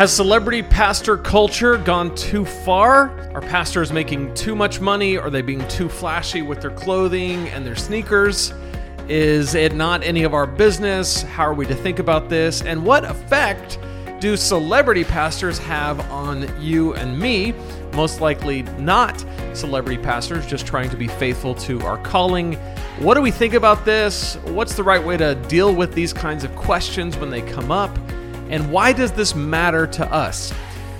Has celebrity pastor culture gone too far? Are pastors making too much money? Are they being too flashy with their clothing and their sneakers? Is it not any of our business? How are we to think about this? And what effect do celebrity pastors have on you and me? Most likely not celebrity pastors, just trying to be faithful to our calling. What do we think about this? What's the right way to deal with these kinds of questions when they come up? And why does this matter to us?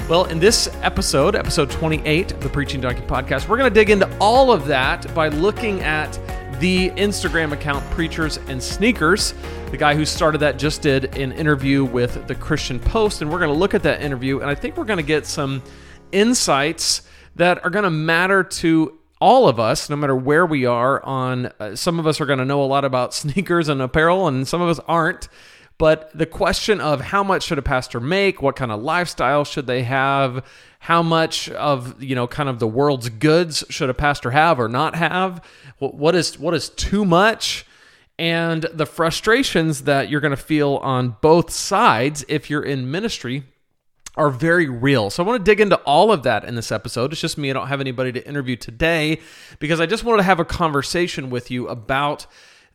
Well, in this episode, episode 28 of the Preaching Donkey podcast, we're going to dig into all of that by looking at the Instagram account Preachers and Sneakers. The guy who started that just did an interview with the Christian Post, and we're going to look at that interview, and I think we're going to get some insights that are going to matter to all of us, no matter where we are. On uh, some of us are going to know a lot about sneakers and apparel, and some of us aren't. But the question of how much should a pastor make, what kind of lifestyle should they have, how much of you know kind of the world's goods should a pastor have or not have, what is what is too much, and the frustrations that you're going to feel on both sides if you're in ministry are very real. So I want to dig into all of that in this episode. It's just me. I don't have anybody to interview today because I just wanted to have a conversation with you about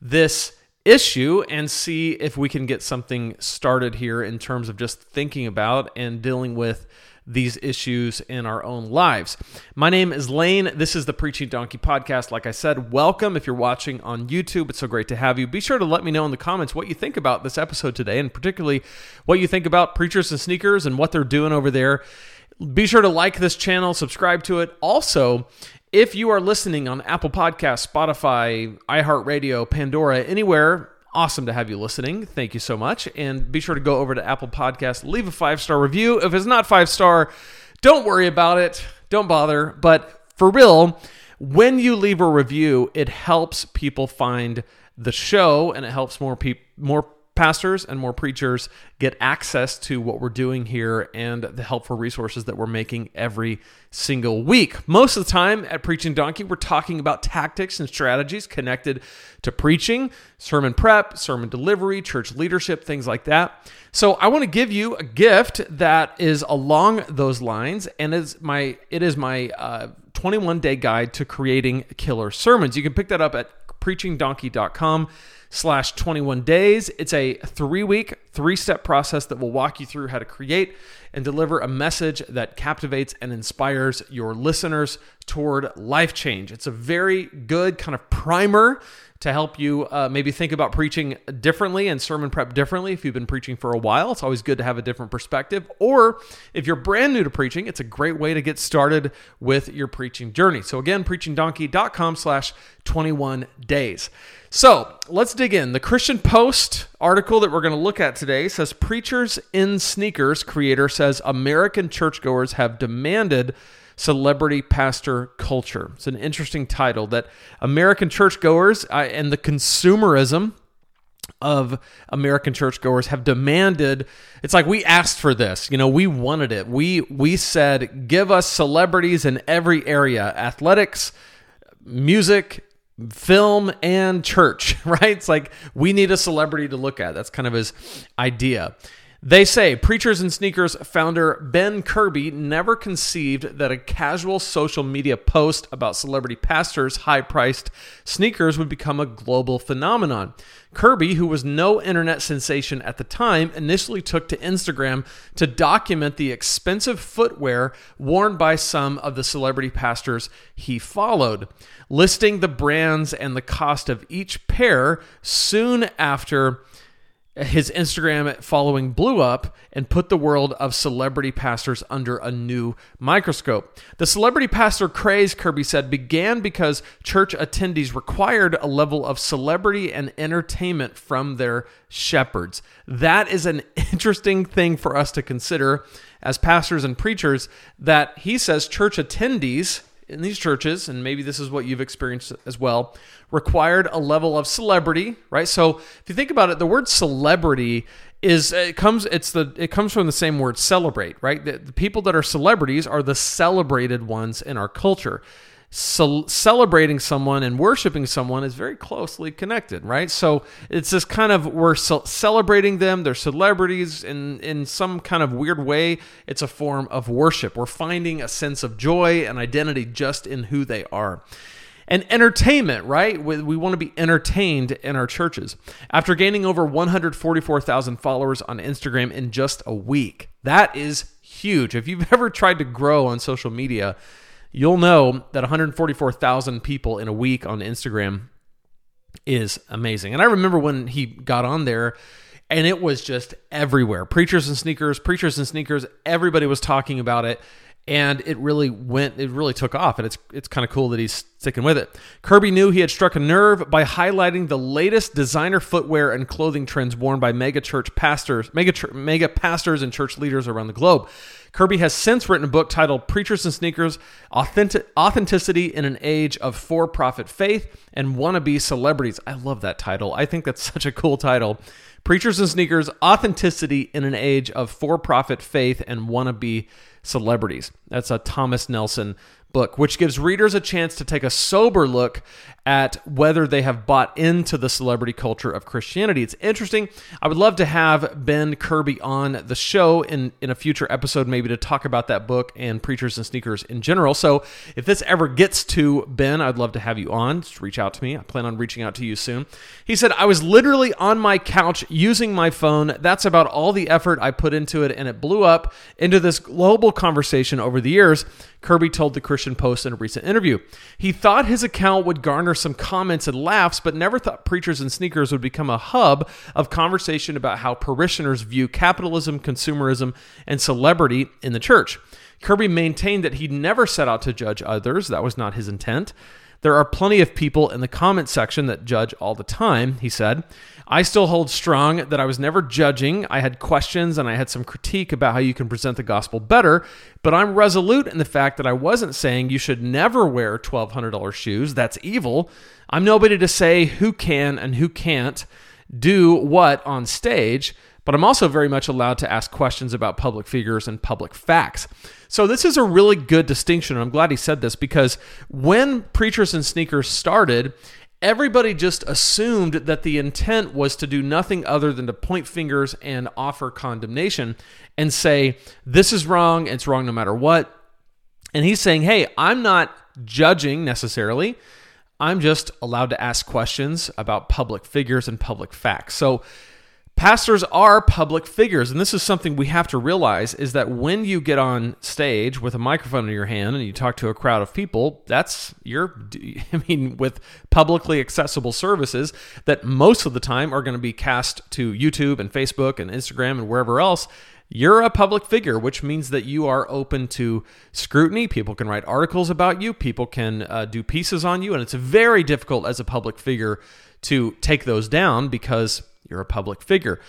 this issue and see if we can get something started here in terms of just thinking about and dealing with these issues in our own lives. My name is Lane. This is the Preaching Donkey podcast. Like I said, welcome if you're watching on YouTube. It's so great to have you. Be sure to let me know in the comments what you think about this episode today, and particularly what you think about preachers and sneakers and what they're doing over there. Be sure to like this channel, subscribe to it. Also, if you are listening on Apple Podcasts, Spotify, iHeartRadio, Pandora, anywhere, awesome to have you listening. Thank you so much. And be sure to go over to Apple Podcasts, leave a five star review. If it's not five star, don't worry about it. Don't bother. But for real, when you leave a review, it helps people find the show and it helps more people more pastors and more preachers get access to what we're doing here and the helpful resources that we're making every single week. Most of the time at Preaching Donkey, we're talking about tactics and strategies connected to preaching, sermon prep, sermon delivery, church leadership, things like that. So I want to give you a gift that is along those lines, and is my it is my uh, 21 day guide to creating killer sermons. You can pick that up at preachingdonkey.com slash 21 days. It's a three week, three step process that will walk you through how to create and deliver a message that captivates and inspires your listeners toward life change. It's a very good kind of primer to help you uh, maybe think about preaching differently and sermon prep differently if you've been preaching for a while. It's always good to have a different perspective. Or if you're brand new to preaching, it's a great way to get started with your preaching journey. So again, preachingdonkey.com slash 21 days. So let's dig in. The Christian Post article that we're going to look at today says Preachers in Sneakers creator says American churchgoers have demanded celebrity pastor culture. It's an interesting title that American churchgoers uh, and the consumerism of American churchgoers have demanded it's like we asked for this you know we wanted it we we said give us celebrities in every area athletics music film and church, right? It's like we need a celebrity to look at. That's kind of his idea. They say Preachers and Sneakers founder Ben Kirby never conceived that a casual social media post about celebrity pastors' high priced sneakers would become a global phenomenon. Kirby, who was no internet sensation at the time, initially took to Instagram to document the expensive footwear worn by some of the celebrity pastors he followed, listing the brands and the cost of each pair soon after his Instagram following blew up and put the world of celebrity pastors under a new microscope. The celebrity pastor craze, Kirby said, began because church attendees required a level of celebrity and entertainment from their shepherds. That is an interesting thing for us to consider as pastors and preachers that he says church attendees in these churches, and maybe this is what you've experienced as well, required a level of celebrity, right? So if you think about it, the word celebrity is it comes it's the it comes from the same word celebrate, right? The, the people that are celebrities are the celebrated ones in our culture. Ce- celebrating someone and worshiping someone is very closely connected, right? So it's this kind of we're celebrating them, they're celebrities, and in some kind of weird way, it's a form of worship. We're finding a sense of joy and identity just in who they are. And entertainment, right? We, we want to be entertained in our churches. After gaining over 144,000 followers on Instagram in just a week, that is huge. If you've ever tried to grow on social media, you'll know that 144,000 people in a week on Instagram is amazing. And I remember when he got on there and it was just everywhere. Preachers and sneakers, preachers and sneakers, everybody was talking about it and it really went it really took off and it's it's kind of cool that he's sticking with it. Kirby knew he had struck a nerve by highlighting the latest designer footwear and clothing trends worn by mega church pastors mega mega pastors and church leaders around the globe. Kirby has since written a book titled preachers and sneakers authentic, authenticity in an age of for-profit faith and wannabe celebrities. I love that title. I think that's such a cool title preachers and sneakers authenticity in an age of for-profit faith and wannabe celebrities. That's a Thomas Nelson book, which gives readers a chance to take a sober look at whether they have bought into the celebrity culture of Christianity. It's interesting. I would love to have Ben Kirby on the show in, in a future episode, maybe to talk about that book and preachers and sneakers in general. So if this ever gets to Ben, I'd love to have you on. Just reach out to me. I plan on reaching out to you soon. He said, I was literally on my couch using my phone. That's about all the effort I put into it, and it blew up into this global conversation over the years. Kirby told the Christian Post in a recent interview. He thought his account would garner some comments and laughs, but never thought Preachers and Sneakers would become a hub of conversation about how parishioners view capitalism, consumerism, and celebrity in the church. Kirby maintained that he never set out to judge others, that was not his intent. There are plenty of people in the comment section that judge all the time, he said. I still hold strong that I was never judging. I had questions and I had some critique about how you can present the gospel better, but I'm resolute in the fact that I wasn't saying you should never wear $1,200 shoes. That's evil. I'm nobody to say who can and who can't do what on stage, but I'm also very much allowed to ask questions about public figures and public facts. So, this is a really good distinction. And I'm glad he said this because when Preachers and Sneakers started, everybody just assumed that the intent was to do nothing other than to point fingers and offer condemnation and say, this is wrong, it's wrong no matter what. And he's saying, hey, I'm not judging necessarily. I'm just allowed to ask questions about public figures and public facts. So, pastors are public figures and this is something we have to realize is that when you get on stage with a microphone in your hand and you talk to a crowd of people that's your i mean with publicly accessible services that most of the time are going to be cast to youtube and facebook and instagram and wherever else you're a public figure, which means that you are open to scrutiny. People can write articles about you, people can uh, do pieces on you, and it's very difficult as a public figure to take those down because you're a public figure.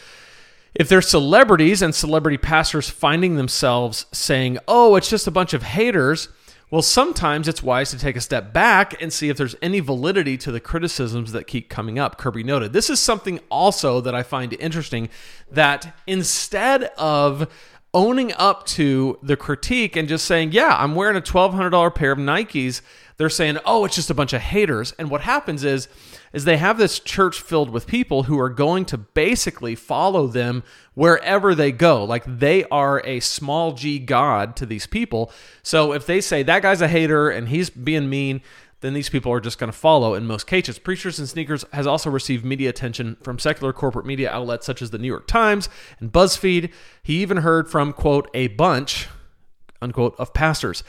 If there's celebrities and celebrity pastors finding themselves saying, oh, it's just a bunch of haters, well, sometimes it's wise to take a step back and see if there's any validity to the criticisms that keep coming up. Kirby noted. This is something also that I find interesting that instead of owning up to the critique and just saying, yeah, I'm wearing a $1,200 pair of Nikes, they're saying, oh, it's just a bunch of haters. And what happens is, is they have this church filled with people who are going to basically follow them wherever they go. Like they are a small g God to these people. So if they say that guy's a hater and he's being mean, then these people are just going to follow in most cases. Preachers and Sneakers has also received media attention from secular corporate media outlets such as the New York Times and BuzzFeed. He even heard from, quote, a bunch, unquote, of pastors.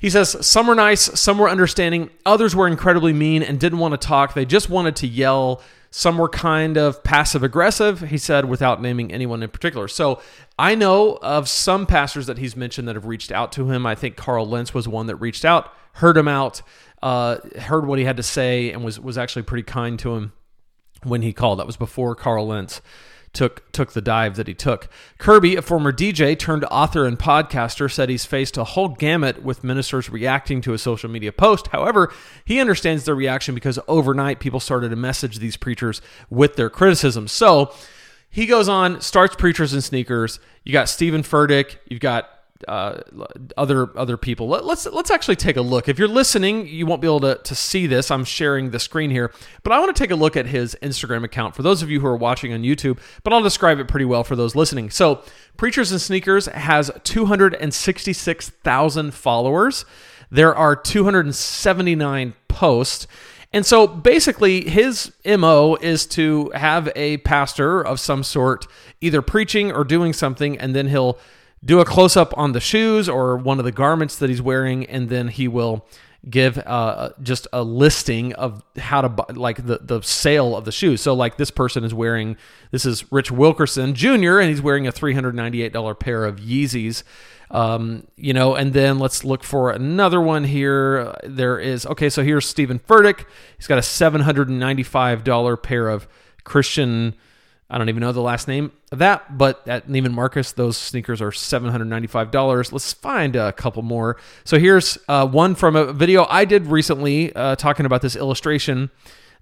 He says, Some were nice, some were understanding, others were incredibly mean and didn't want to talk. They just wanted to yell. Some were kind of passive aggressive, he said, without naming anyone in particular. So I know of some pastors that he's mentioned that have reached out to him. I think Carl Lentz was one that reached out, heard him out, uh, heard what he had to say, and was, was actually pretty kind to him when he called. That was before Carl Lentz took took the dive that he took. Kirby, a former DJ turned author and podcaster, said he's faced a whole gamut with ministers reacting to a social media post. However, he understands their reaction because overnight people started to message these preachers with their criticisms. So he goes on, starts preachers and sneakers. You got Steven Furtick, you've got uh, other other people. Let, us let's actually take a look. If you're listening, you won't be able to, to see this. I'm sharing the screen here, but I want to take a look at his Instagram account for those of you who are watching on YouTube. But I'll describe it pretty well for those listening. So, Preachers and Sneakers has 266,000 followers. There are 279 posts. And so basically, his MO is to have a pastor of some sort either preaching or doing something, and then he'll do a close up on the shoes or one of the garments that he's wearing, and then he will give uh, just a listing of how to buy, like the, the sale of the shoes. So, like this person is wearing, this is Rich Wilkerson Jr., and he's wearing a $398 pair of Yeezys. Um, you know, and then let's look for another one here. There is, okay, so here's Steven Furtick. He's got a $795 pair of Christian I don't even know the last name of that, but at Neiman Marcus, those sneakers are $795. Let's find a couple more. So here's uh, one from a video I did recently uh, talking about this illustration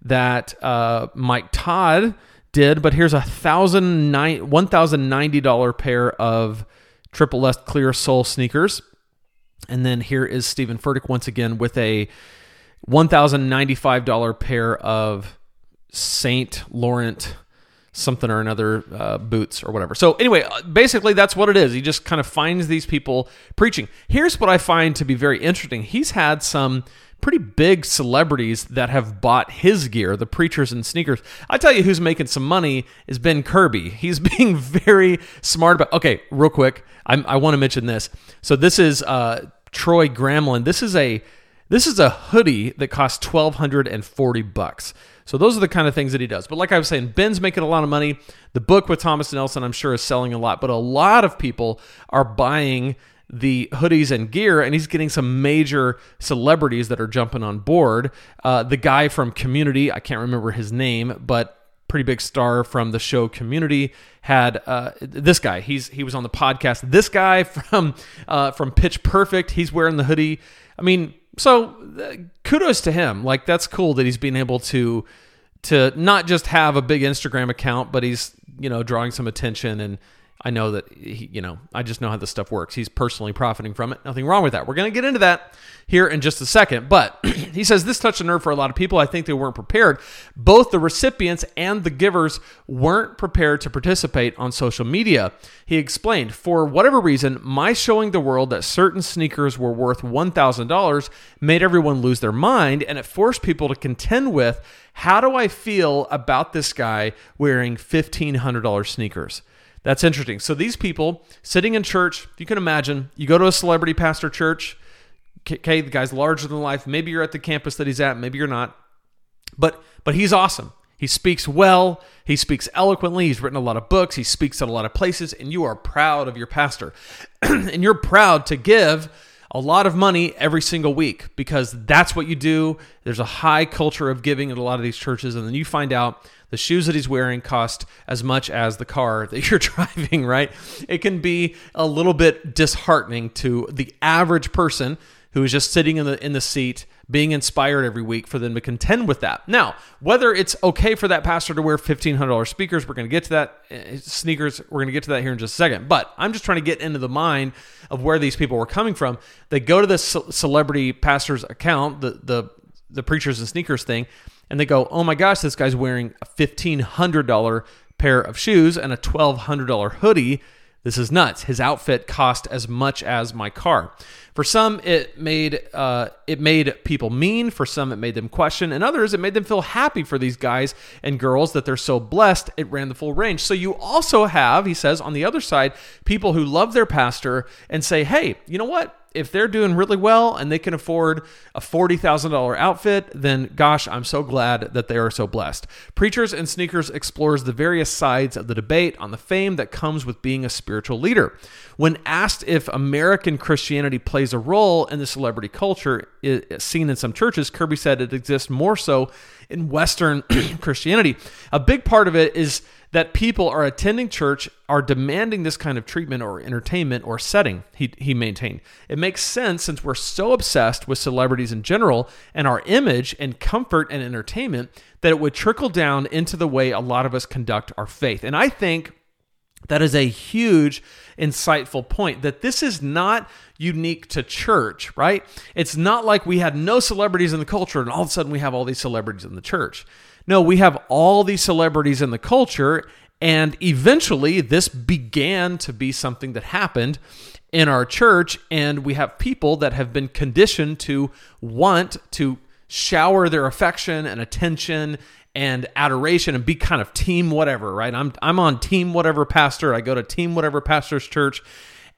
that uh, Mike Todd did, but here's a $1,090 pair of Triple S Clear Sole sneakers. And then here is Steven Furtick once again with a $1,095 pair of Saint Laurent something or another uh, boots or whatever. So anyway, uh, basically that's what it is. He just kind of finds these people preaching. Here's what I find to be very interesting. He's had some pretty big celebrities that have bought his gear, the preachers and sneakers. I tell you who's making some money is Ben Kirby. He's being very smart about. Okay, real quick, I'm, i want to mention this. So this is uh, Troy Gramling. This is a this is a hoodie that costs twelve hundred and forty bucks. So those are the kind of things that he does. But like I was saying, Ben's making a lot of money. The book with Thomas Nelson, I'm sure, is selling a lot. But a lot of people are buying the hoodies and gear, and he's getting some major celebrities that are jumping on board. Uh, the guy from Community, I can't remember his name, but pretty big star from the show Community had uh, this guy. He's he was on the podcast. This guy from uh, from Pitch Perfect. He's wearing the hoodie. I mean, so uh, kudos to him. Like that's cool that he's been able to to not just have a big Instagram account, but he's you know drawing some attention and I know that he, you know, I just know how this stuff works. He's personally profiting from it. Nothing wrong with that. We're going to get into that here in just a second. But he says this touched a nerve for a lot of people. I think they weren't prepared. Both the recipients and the givers weren't prepared to participate on social media. He explained, for whatever reason, my showing the world that certain sneakers were worth $1,000 made everyone lose their mind and it forced people to contend with how do I feel about this guy wearing $1,500 sneakers? That's interesting. So these people sitting in church, you can imagine, you go to a celebrity pastor church, okay, the guy's larger than life. Maybe you're at the campus that he's at, maybe you're not. But but he's awesome. He speaks well, he speaks eloquently, he's written a lot of books, he speaks at a lot of places, and you are proud of your pastor. and you're proud to give a lot of money every single week because that's what you do. There's a high culture of giving at a lot of these churches, and then you find out the shoes that he's wearing cost as much as the car that you're driving, right? It can be a little bit disheartening to the average person who is just sitting in the in the seat being inspired every week for them to contend with that. Now, whether it's okay for that pastor to wear $1500 speakers, we're going to get to that uh, sneakers, we're going to get to that here in just a second. But I'm just trying to get into the mind of where these people were coming from. They go to this celebrity pastor's account, the the the preachers and sneakers thing, and they go, "Oh my gosh, this guy's wearing a $1500 pair of shoes and a $1200 hoodie." This is nuts. His outfit cost as much as my car. For some, it made uh, it made people mean. For some, it made them question, and others, it made them feel happy for these guys and girls that they're so blessed. It ran the full range. So you also have, he says, on the other side, people who love their pastor and say, "Hey, you know what? If they're doing really well and they can afford a $40,000 outfit, then gosh, I'm so glad that they are so blessed. Preachers and Sneakers explores the various sides of the debate on the fame that comes with being a spiritual leader. When asked if American Christianity plays a role in the celebrity culture seen in some churches, Kirby said it exists more so in Western Christianity. A big part of it is that people are attending church are demanding this kind of treatment or entertainment or setting, he, he maintained. It makes sense since we're so obsessed with celebrities in general and our image and comfort and entertainment that it would trickle down into the way a lot of us conduct our faith. And I think That is a huge, insightful point that this is not unique to church, right? It's not like we had no celebrities in the culture and all of a sudden we have all these celebrities in the church. No, we have all these celebrities in the culture, and eventually this began to be something that happened in our church, and we have people that have been conditioned to want to shower their affection and attention and adoration and be kind of team whatever, right? I'm I'm on team whatever pastor. I go to team whatever pastor's church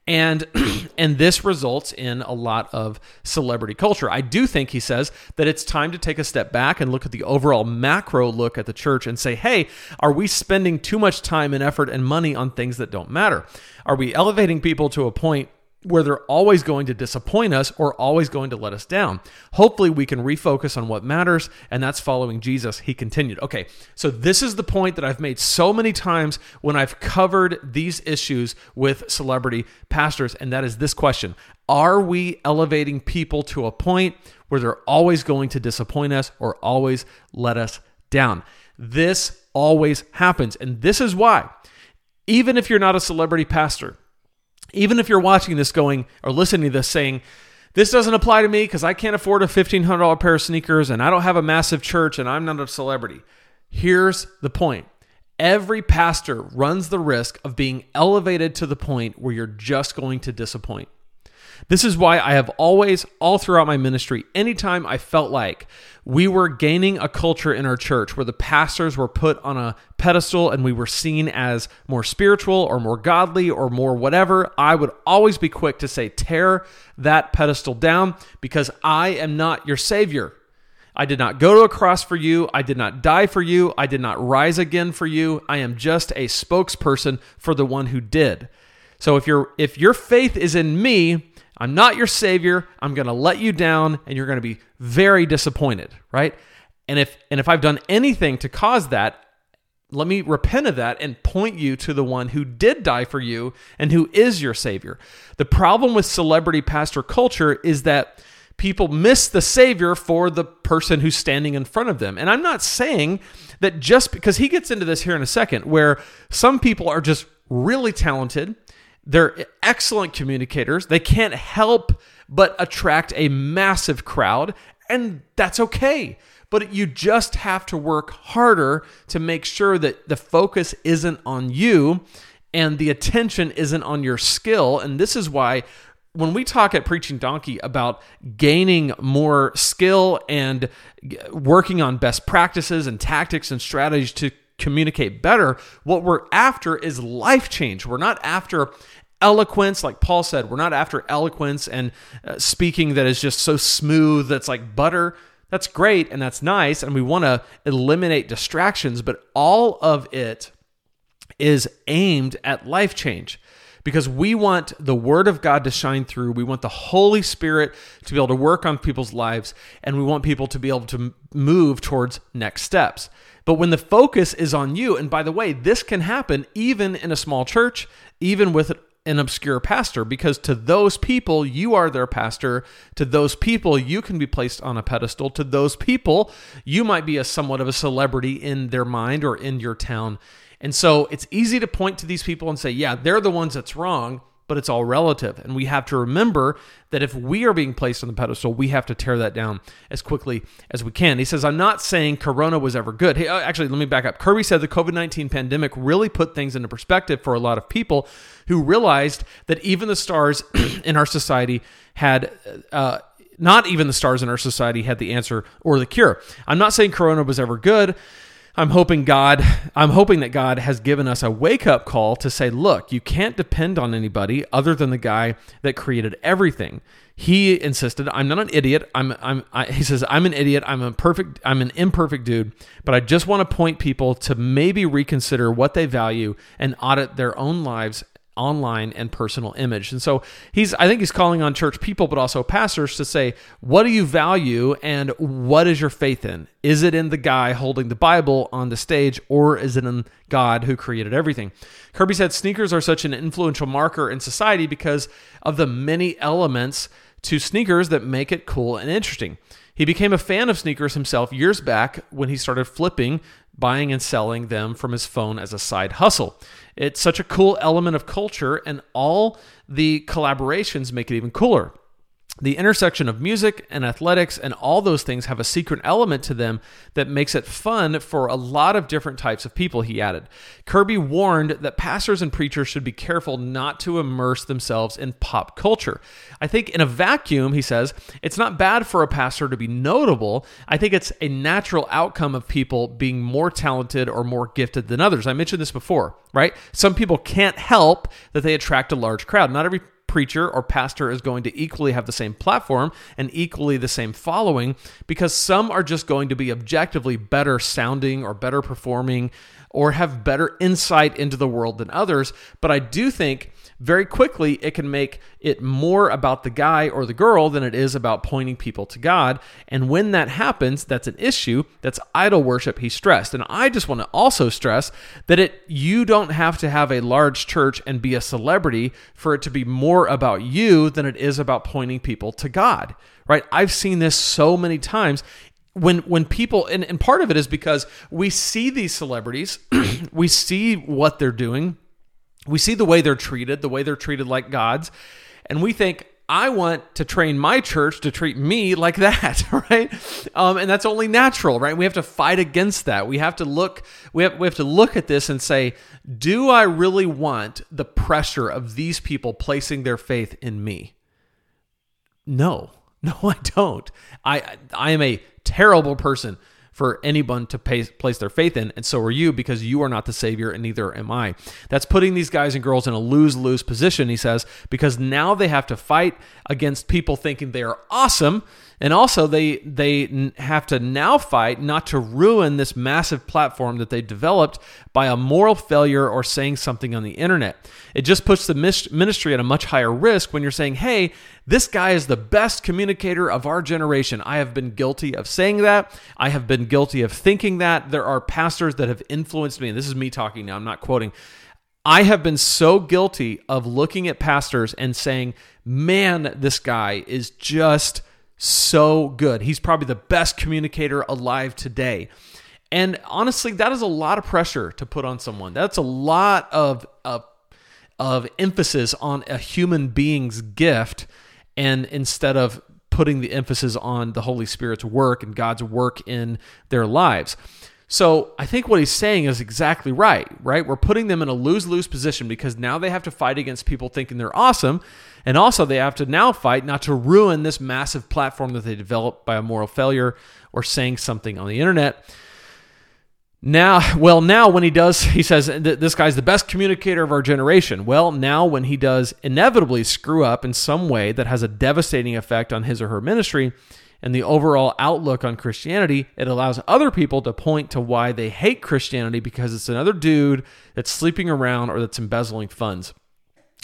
and and this results in a lot of celebrity culture. I do think he says that it's time to take a step back and look at the overall macro look at the church and say, "Hey, are we spending too much time and effort and money on things that don't matter? Are we elevating people to a point where they're always going to disappoint us or always going to let us down. Hopefully, we can refocus on what matters, and that's following Jesus. He continued. Okay, so this is the point that I've made so many times when I've covered these issues with celebrity pastors, and that is this question Are we elevating people to a point where they're always going to disappoint us or always let us down? This always happens, and this is why. Even if you're not a celebrity pastor, even if you're watching this going or listening to this saying, this doesn't apply to me because I can't afford a $1,500 pair of sneakers and I don't have a massive church and I'm not a celebrity. Here's the point every pastor runs the risk of being elevated to the point where you're just going to disappoint. This is why I have always, all throughout my ministry, anytime I felt like we were gaining a culture in our church where the pastors were put on a pedestal and we were seen as more spiritual or more godly or more whatever, I would always be quick to say, tear that pedestal down because I am not your Savior. I did not go to a cross for you. I did not die for you. I did not rise again for you. I am just a spokesperson for the one who did. So if your if your faith is in me, I'm not your savior. I'm going to let you down and you're going to be very disappointed, right? And if and if I've done anything to cause that, let me repent of that and point you to the one who did die for you and who is your savior. The problem with celebrity pastor culture is that people miss the savior for the person who's standing in front of them. And I'm not saying that just because he gets into this here in a second where some people are just really talented they're excellent communicators. They can't help but attract a massive crowd, and that's okay. But you just have to work harder to make sure that the focus isn't on you and the attention isn't on your skill. And this is why when we talk at Preaching Donkey about gaining more skill and working on best practices and tactics and strategies to communicate better, what we're after is life change. We're not after eloquence, like Paul said, we're not after eloquence and uh, speaking that is just so smooth that's like butter. That's great and that's nice. And we want to eliminate distractions, but all of it is aimed at life change because we want the Word of God to shine through. We want the Holy Spirit to be able to work on people's lives, and we want people to be able to move towards next steps. But when the focus is on you, and by the way, this can happen even in a small church, even with an obscure pastor because to those people you are their pastor to those people you can be placed on a pedestal to those people you might be a somewhat of a celebrity in their mind or in your town and so it's easy to point to these people and say yeah they're the ones that's wrong but it's all relative. And we have to remember that if we are being placed on the pedestal, we have to tear that down as quickly as we can. He says, I'm not saying Corona was ever good. Hey, uh, actually, let me back up. Kirby said the COVID 19 pandemic really put things into perspective for a lot of people who realized that even the stars in our society had. Uh, not even the stars in our society had the answer or the cure. I'm not saying Corona was ever good. I'm hoping God, I'm hoping that God has given us a wake up call to say, look, you can't depend on anybody other than the guy that created everything. He insisted, I'm not an idiot. I'm, I'm, I, he says, I'm an idiot. I'm a perfect, I'm an imperfect dude, but I just want to point people to maybe reconsider what they value and audit their own lives online and personal image. And so he's I think he's calling on church people but also pastors to say what do you value and what is your faith in? Is it in the guy holding the Bible on the stage or is it in God who created everything? Kirby said sneakers are such an influential marker in society because of the many elements to sneakers that make it cool and interesting. He became a fan of sneakers himself years back when he started flipping buying and selling them from his phone as a side hustle. It's such a cool element of culture, and all the collaborations make it even cooler the intersection of music and athletics and all those things have a secret element to them that makes it fun for a lot of different types of people, he added. Kirby warned that pastors and preachers should be careful not to immerse themselves in pop culture. I think in a vacuum, he says, it's not bad for a pastor to be notable. I think it's a natural outcome of people being more talented or more gifted than others. I mentioned this before, right? Some people can't help that they attract a large crowd. Not every preacher or pastor is going to equally have the same platform and equally the same following because some are just going to be objectively better sounding or better performing or have better insight into the world than others. But I do think very quickly it can make it more about the guy or the girl than it is about pointing people to God. And when that happens, that's an issue. That's idol worship, he stressed. And I just want to also stress that it you don't have to have a large church and be a celebrity for it to be more about you than it is about pointing people to God. Right? I've seen this so many times when when people and, and part of it is because we see these celebrities we see what they're doing we see the way they're treated, the way they're treated like gods, and we think, I want to train my church to treat me like that, right? Um, and that's only natural, right? We have to fight against that. We have to look. We have we have to look at this and say, do I really want the pressure of these people placing their faith in me? No, no, I don't. I I am a terrible person for anyone to pay, place their faith in, and so are you because you are not the Savior and neither am I. That's putting these guys and girls in a lose lose position, he says, because now they have to fight against people thinking they are awesome and also, they they have to now fight not to ruin this massive platform that they developed by a moral failure or saying something on the internet. It just puts the ministry at a much higher risk when you're saying, "Hey, this guy is the best communicator of our generation." I have been guilty of saying that. I have been guilty of thinking that. There are pastors that have influenced me, and this is me talking now. I'm not quoting. I have been so guilty of looking at pastors and saying, "Man, this guy is just." So good. He's probably the best communicator alive today. And honestly, that is a lot of pressure to put on someone. That's a lot of, of, of emphasis on a human being's gift. And instead of putting the emphasis on the Holy Spirit's work and God's work in their lives. So I think what he's saying is exactly right, right? We're putting them in a lose lose position because now they have to fight against people thinking they're awesome. And also they have to now fight not to ruin this massive platform that they developed by a moral failure or saying something on the internet. Now, well, now when he does, he says this guy's the best communicator of our generation. Well, now when he does inevitably screw up in some way that has a devastating effect on his or her ministry, and the overall outlook on Christianity, it allows other people to point to why they hate Christianity because it's another dude that's sleeping around or that's embezzling funds.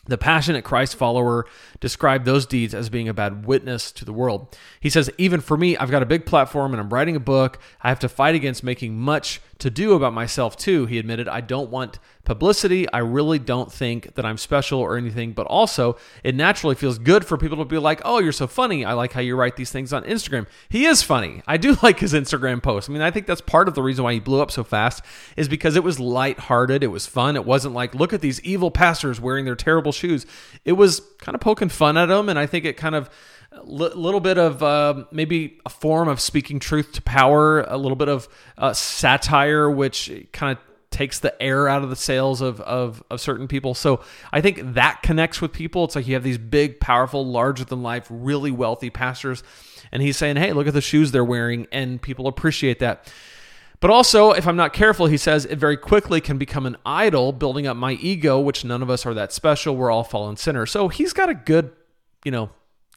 The passionate Christ follower described those deeds as being a bad witness to the world. He says, Even for me, I've got a big platform and I'm writing a book. I have to fight against making much to do about myself, too. He admitted, I don't want publicity. I really don't think that I'm special or anything, but also it naturally feels good for people to be like, oh, you're so funny. I like how you write these things on Instagram. He is funny. I do like his Instagram posts. I mean, I think that's part of the reason why he blew up so fast is because it was lighthearted. It was fun. It wasn't like, look at these evil pastors wearing their terrible shoes. It was kind of poking fun at them. And I think it kind of, a little bit of uh, maybe a form of speaking truth to power, a little bit of uh, satire, which kind of takes the air out of the sails of, of, of certain people. So I think that connects with people. It's like you have these big, powerful, larger than life, really wealthy pastors. And he's saying, hey, look at the shoes they're wearing. And people appreciate that. But also, if I'm not careful, he says it very quickly can become an idol, building up my ego, which none of us are that special. We're all fallen sinners. So he's got a good, you know,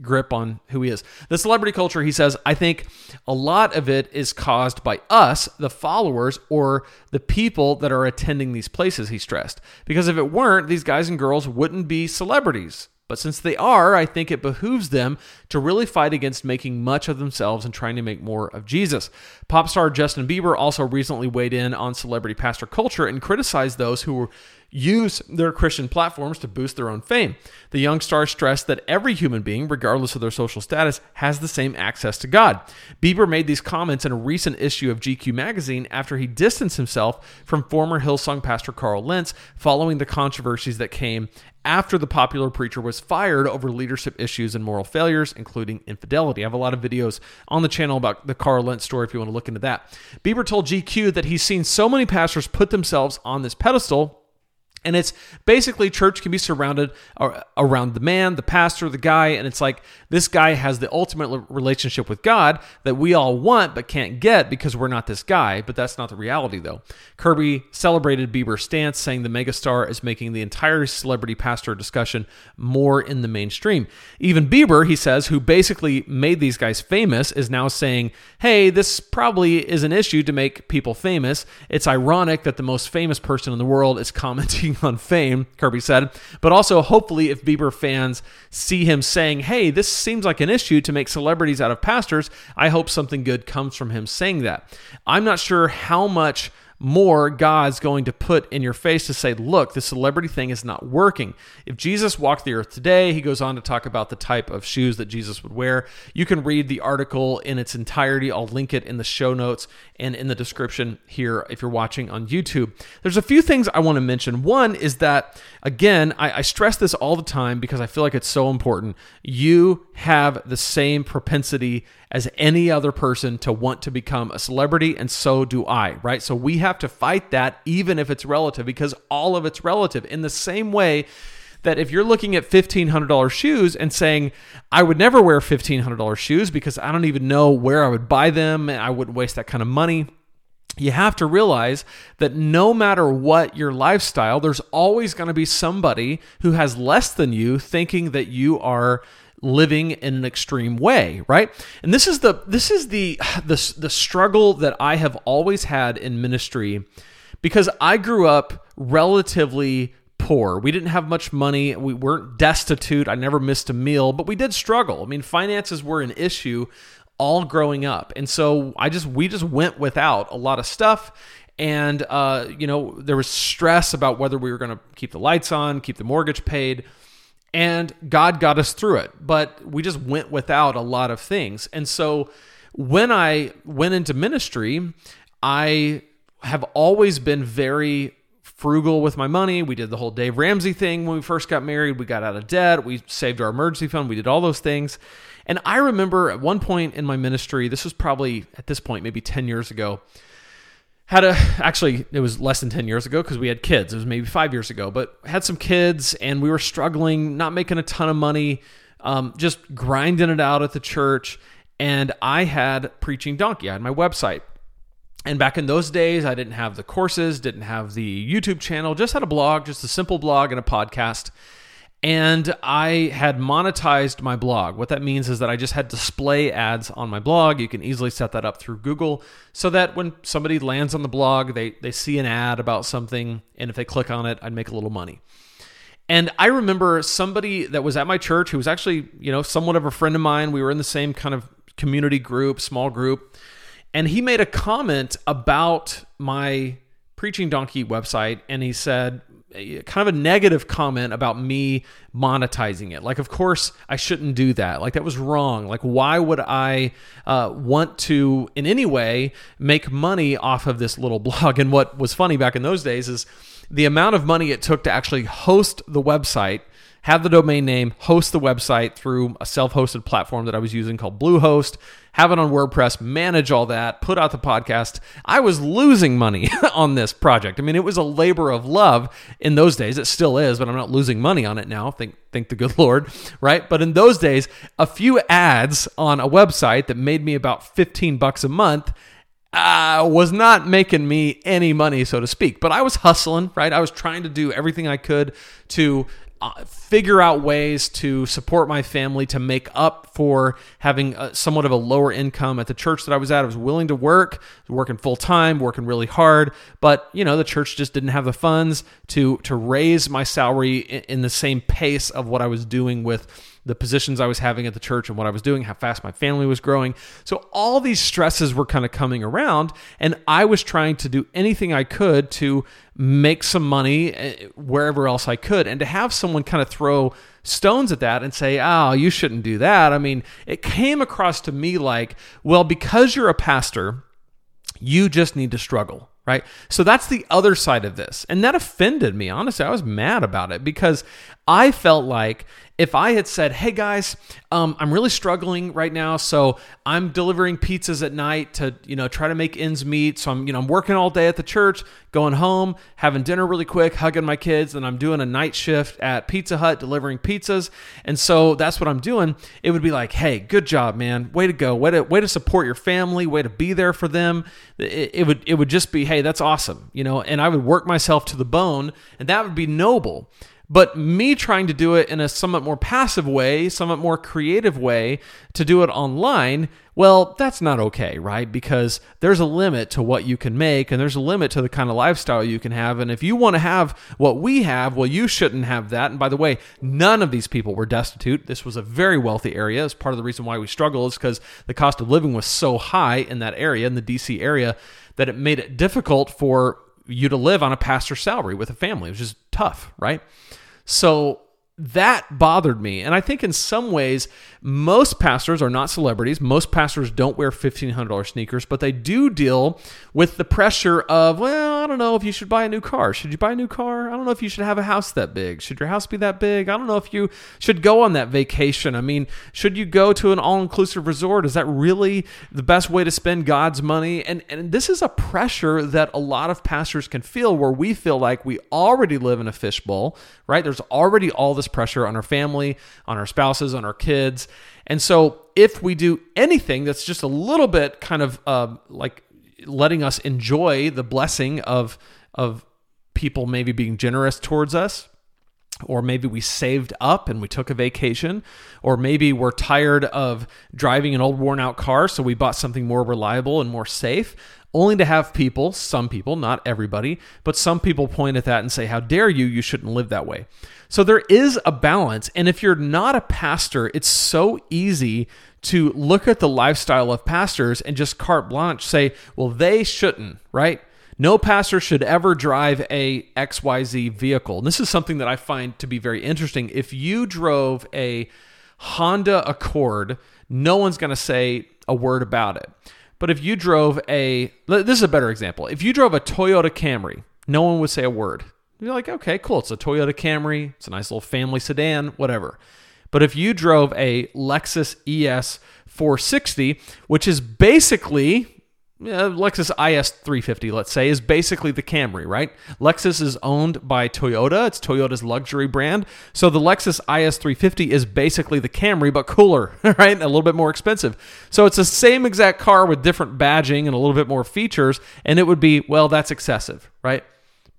grip on who he is. The celebrity culture, he says, I think a lot of it is caused by us, the followers, or the people that are attending these places, he stressed. Because if it weren't, these guys and girls wouldn't be celebrities. But since they are, I think it behooves them to really fight against making much of themselves and trying to make more of Jesus. Pop star Justin Bieber also recently weighed in on celebrity pastor culture and criticized those who use their Christian platforms to boost their own fame. The young star stressed that every human being, regardless of their social status, has the same access to God. Bieber made these comments in a recent issue of GQ magazine after he distanced himself from former Hillsong pastor Carl Lentz following the controversies that came after the popular preacher was fired over leadership issues and moral failures, including infidelity. I have a lot of videos on the channel about the Carl Lentz story if you want to look into that. Bieber told GQ that he's seen so many pastors put themselves on this pedestal and it's basically church can be surrounded uh, around the man, the pastor, the guy, and it's like this guy has the ultimate relationship with God that we all want but can't get because we're not this guy. But that's not the reality, though. Kirby celebrated Bieber's stance, saying the megastar is making the entire celebrity pastor discussion more in the mainstream. Even Bieber, he says, who basically made these guys famous, is now saying, hey, this probably is an issue to make people famous. It's ironic that the most famous person in the world is commenting on fame, Kirby said, but also hopefully if Bieber fans see him saying, hey, this seems like an issue to make celebrities out of pastors, I hope something good comes from him saying that. I'm not sure how much more God's going to put in your face to say, look, the celebrity thing is not working. If Jesus walked the earth today, he goes on to talk about the type of shoes that Jesus would wear. You can read the article in its entirety. I'll link it in the show notes and in the description here if you're watching on YouTube. There's a few things I want to mention. One is that, again, I, I stress this all the time because I feel like it's so important. You have the same propensity as any other person to want to become a celebrity, and so do I, right? So we have to fight that even if it's relative because all of it's relative. In the same way, that if you're looking at $1,500 shoes and saying, I would never wear $1,500 shoes because I don't even know where I would buy them and I wouldn't waste that kind of money. You have to realize that no matter what your lifestyle, there's always going to be somebody who has less than you thinking that you are living in an extreme way, right? And this is the this is the the the struggle that I have always had in ministry because I grew up relatively poor. We didn't have much money. We weren't destitute. I never missed a meal, but we did struggle. I mean, finances were an issue all growing up. And so I just we just went without a lot of stuff and uh, you know there was stress about whether we were going to keep the lights on keep the mortgage paid and God got us through it. But we just went without a lot of things. And so when I went into ministry, I have always been very frugal with my money. We did the whole Dave Ramsey thing when we first got married. We got out of debt. We saved our emergency fund. We did all those things. And I remember at one point in my ministry, this was probably at this point, maybe 10 years ago, had a actually it was less than 10 years ago because we had kids. It was maybe five years ago but had some kids and we were struggling not making a ton of money um, just grinding it out at the church. And i had preaching donkey. I had my website. And back in those days i didn't have the courses didn't have the youtube channel just had a blog just a simple blog and a podcast and I had monetized my blog. What that means is that I just had display ads on my blog. You can easily set that up through Google so that when somebody lands on the blog, they, they see an ad about something, and if they click on it, I'd make a little money. And I remember somebody that was at my church who was actually, you know, somewhat of a friend of mine. We were in the same kind of community group, small group. And he made a comment about my Preaching Donkey website. And he said, kind of a negative comment about me monetizing it. Like, of course, I shouldn't do that. Like, that was wrong. Like, why would I uh, want to, in any way, make money off of this little blog? And what was funny back in those days is the amount of money it took to actually host the website have the domain name, host the website through a self hosted platform that I was using called Bluehost, have it on WordPress, manage all that, put out the podcast. I was losing money on this project. I mean, it was a labor of love in those days. It still is, but I'm not losing money on it now. Thank, thank the good Lord, right? But in those days, a few ads on a website that made me about 15 bucks a month uh, was not making me any money, so to speak. But I was hustling, right? I was trying to do everything I could to uh, figure out ways to support my family to make up for having a, somewhat of a lower income at the church that I was at. I was willing to work, working full time, working really hard, but you know the church just didn't have the funds to to raise my salary in, in the same pace of what I was doing with the positions I was having at the church and what I was doing, how fast my family was growing. So all these stresses were kind of coming around, and I was trying to do anything I could to make some money eh, wherever else I could. And to have someone kind of throw stones at that and say, oh, you shouldn't do that. I mean, it came across to me like, well, because you're a pastor, you just need to struggle right? So that's the other side of this. And that offended me. Honestly, I was mad about it because I felt like if I had said, "Hey guys, um, I'm really struggling right now, so I'm delivering pizzas at night to you know try to make ends meet. So I'm you know I'm working all day at the church, going home, having dinner really quick, hugging my kids, and I'm doing a night shift at Pizza Hut delivering pizzas, and so that's what I'm doing. It would be like, "Hey, good job, man, way to go, way to way to support your family, way to be there for them." It, it would it would just be, "Hey, that's awesome," you know, and I would work myself to the bone, and that would be noble. But me trying to do it in a somewhat more passive way, somewhat more creative way to do it online, well, that's not okay, right? Because there's a limit to what you can make and there's a limit to the kind of lifestyle you can have. And if you want to have what we have, well, you shouldn't have that. And by the way, none of these people were destitute. This was a very wealthy area. It's part of the reason why we struggle is because the cost of living was so high in that area, in the DC area, that it made it difficult for you to live on a pastor's salary with a family. It was just tough, right? So that bothered me. And I think in some ways, most pastors are not celebrities. Most pastors don't wear $1,500 sneakers, but they do deal with the pressure of, well, I don't know if you should buy a new car. Should you buy a new car? I don't know if you should have a house that big. Should your house be that big? I don't know if you should go on that vacation. I mean, should you go to an all inclusive resort? Is that really the best way to spend God's money? And, and this is a pressure that a lot of pastors can feel where we feel like we already live in a fishbowl, right? There's already all this pressure on our family, on our spouses, on our kids. And so if we do anything that's just a little bit kind of uh, like letting us enjoy the blessing of of people maybe being generous towards us or maybe we saved up and we took a vacation, or maybe we're tired of driving an old worn out car, so we bought something more reliable and more safe only to have people, some people, not everybody, but some people point at that and say, How dare you? You shouldn't live that way. So there is a balance. And if you're not a pastor, it's so easy to look at the lifestyle of pastors and just carte blanche say, Well, they shouldn't, right? No pastor should ever drive a XYZ vehicle. And this is something that I find to be very interesting. If you drove a Honda Accord, no one's going to say a word about it. But if you drove a, this is a better example. If you drove a Toyota Camry, no one would say a word. You're like, okay, cool. It's a Toyota Camry. It's a nice little family sedan, whatever. But if you drove a Lexus ES 460, which is basically Lexus IS 350, let's say, is basically the Camry, right? Lexus is owned by Toyota. It's Toyota's luxury brand. So the Lexus IS 350 is basically the Camry, but cooler, right? A little bit more expensive. So it's the same exact car with different badging and a little bit more features. And it would be, well, that's excessive, right?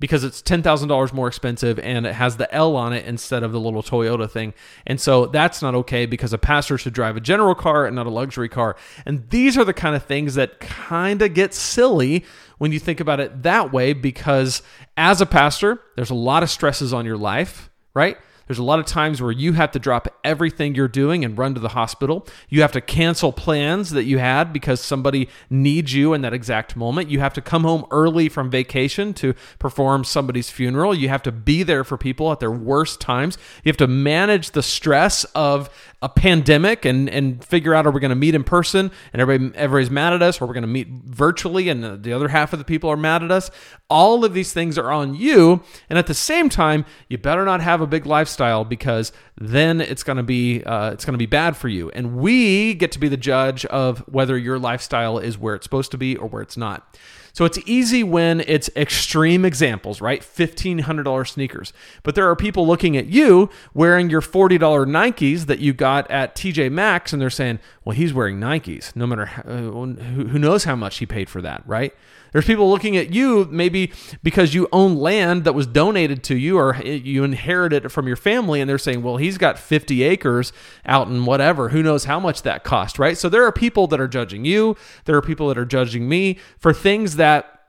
Because it's $10,000 more expensive and it has the L on it instead of the little Toyota thing. And so that's not okay because a pastor should drive a general car and not a luxury car. And these are the kind of things that kind of get silly when you think about it that way because as a pastor, there's a lot of stresses on your life, right? There's a lot of times where you have to drop everything you're doing and run to the hospital. You have to cancel plans that you had because somebody needs you in that exact moment. You have to come home early from vacation to perform somebody's funeral. You have to be there for people at their worst times. You have to manage the stress of a pandemic and and figure out are we going to meet in person and everybody everybody's mad at us or we're going to meet virtually and the other half of the people are mad at us? All of these things are on you and at the same time you better not have a big lifestyle because then it's going to be uh, it's going to be bad for you. And we get to be the judge of whether your lifestyle is where it's supposed to be or where it's not So it's easy when it's extreme examples, right? $1,500 sneakers. But there are people looking at you wearing your $40 Nikes that you got at TJ Maxx and they're saying, well, he's wearing Nikes, no matter how, uh, who knows how much he paid for that, right? There's people looking at you maybe because you own land that was donated to you or you inherited it from your family and they're saying, well, he's got 50 acres out in whatever. Who knows how much that cost, right? So there are people that are judging you. There are people that are judging me for things that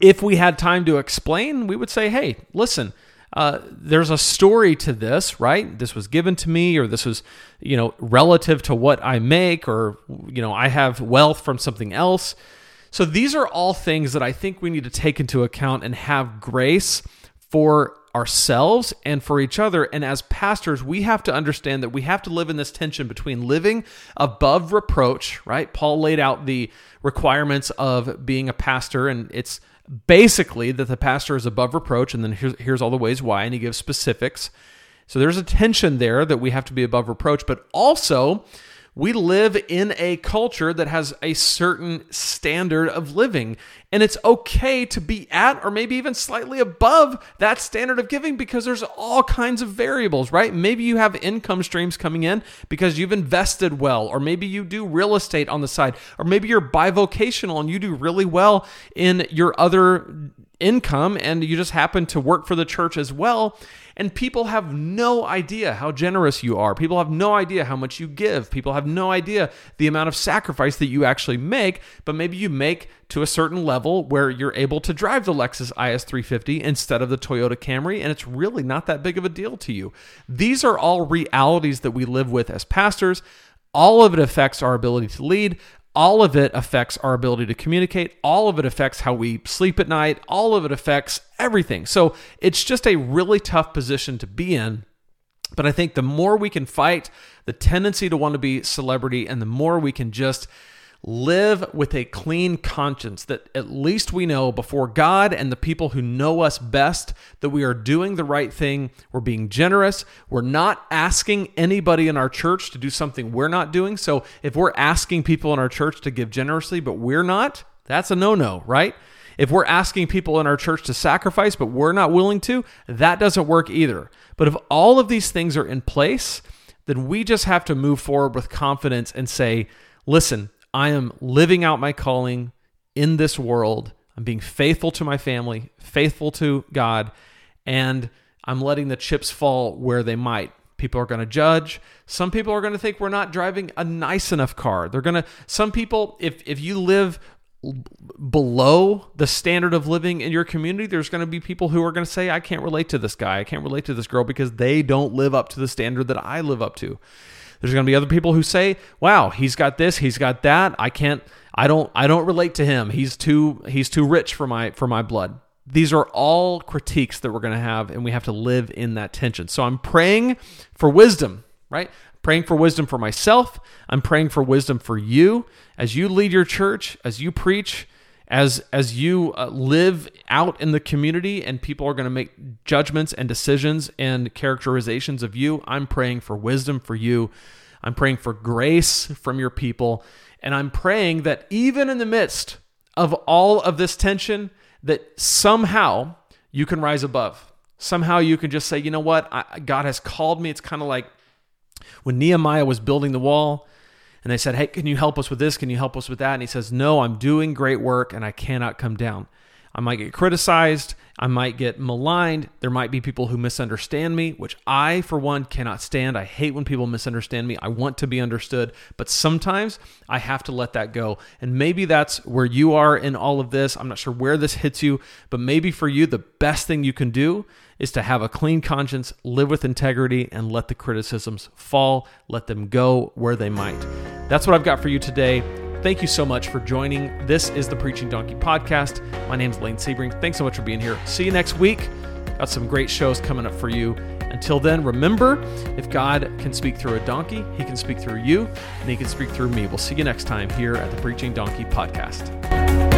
if we had time to explain, we would say, hey, listen, uh, there's a story to this, right? This was given to me, or this was, you know, relative to what I make, or, you know, I have wealth from something else. So these are all things that I think we need to take into account and have grace for ourselves and for each other. And as pastors, we have to understand that we have to live in this tension between living above reproach, right? Paul laid out the requirements of being a pastor, and it's basically that the pastor is above reproach. And then here's, here's all the ways why, and he gives specifics. So there's a tension there that we have to be above reproach, but also we live in a culture that has a certain standard of living. And it's okay to be at or maybe even slightly above that standard of giving because there's all kinds of variables, right? Maybe you have income streams coming in because you've invested well, or maybe you do real estate on the side, or maybe you're bivocational and you do really well in your other income and you just happen to work for the church as well. And people have no idea how generous you are. People have no idea how much you give. People have no idea the amount of sacrifice that you actually make, but maybe you make to a certain level where you're able to drive the Lexus IS 350 instead of the Toyota Camry, and it's really not that big of a deal to you. These are all realities that we live with as pastors. All of it affects our ability to lead. All of it affects our ability to communicate. All of it affects how we sleep at night. All of it affects everything. So it's just a really tough position to be in. But I think the more we can fight the tendency to want to be celebrity and the more we can just live with a clean conscience that at least we know before God and the people who know us best that we are doing the right thing. We're being generous. We're not asking anybody in our church to do something we're not doing. So if we're asking people in our church to give generously, but we're not, that's a no no, right? If we're asking people in our church to sacrifice, but we're not willing to, that doesn't work either. But if all of these things are in place, then we just have to move forward with confidence and say, listen, I am living out my calling in this world. I'm being faithful to my family, faithful to God, and I'm letting the chips fall where they might. People are going to judge. Some people are going to think we're not driving a nice enough car. They're going to some people if if you live below the standard of living in your community, there's going to be people who are going to say, I can't relate to this guy. I can't relate to this girl because they don't live up to the standard that I live up to. There's going to be other people who say, "Wow, he's got this, he's got that. I can't I don't I don't relate to him. He's too he's too rich for my for my blood." These are all critiques that we're going to have and we have to live in that tension. So I'm praying for wisdom, right? Praying for wisdom for myself. I'm praying for wisdom for you as you lead your church, as you preach, as as you uh, live out in the community and people are going to make judgments and decisions and characterizations of you i'm praying for wisdom for you. I'm praying for grace from your people. And i'm praying that even in the midst of all of this tension that somehow you can rise above. Somehow you can just say you know what? I, god has called me. It's kind of like when nehemiah was building the wall and they said, Hey, can you help us with this? Can you help us with that? And he says, No, I'm doing great work and I cannot come down. I might get criticized. I might get maligned. There might be people who misunderstand me, which I, for one, cannot stand. I hate when people misunderstand me. I want to be understood, but sometimes I have to let that go. And maybe that's where you are in all of this. I'm not sure where this hits you, but maybe for you, the best thing you can do is to have a clean conscience, live with integrity, and let the criticisms fall, let them go where they might. That's what I've got for you today. Thank you so much for joining. This is the Preaching Donkey podcast. My name is Lane Sebring. Thanks so much for being here. See you next week. Got some great shows coming up for you. Until then, remember if God can speak through a donkey, he can speak through you, and he can speak through me. We'll see you next time here at the Preaching Donkey podcast.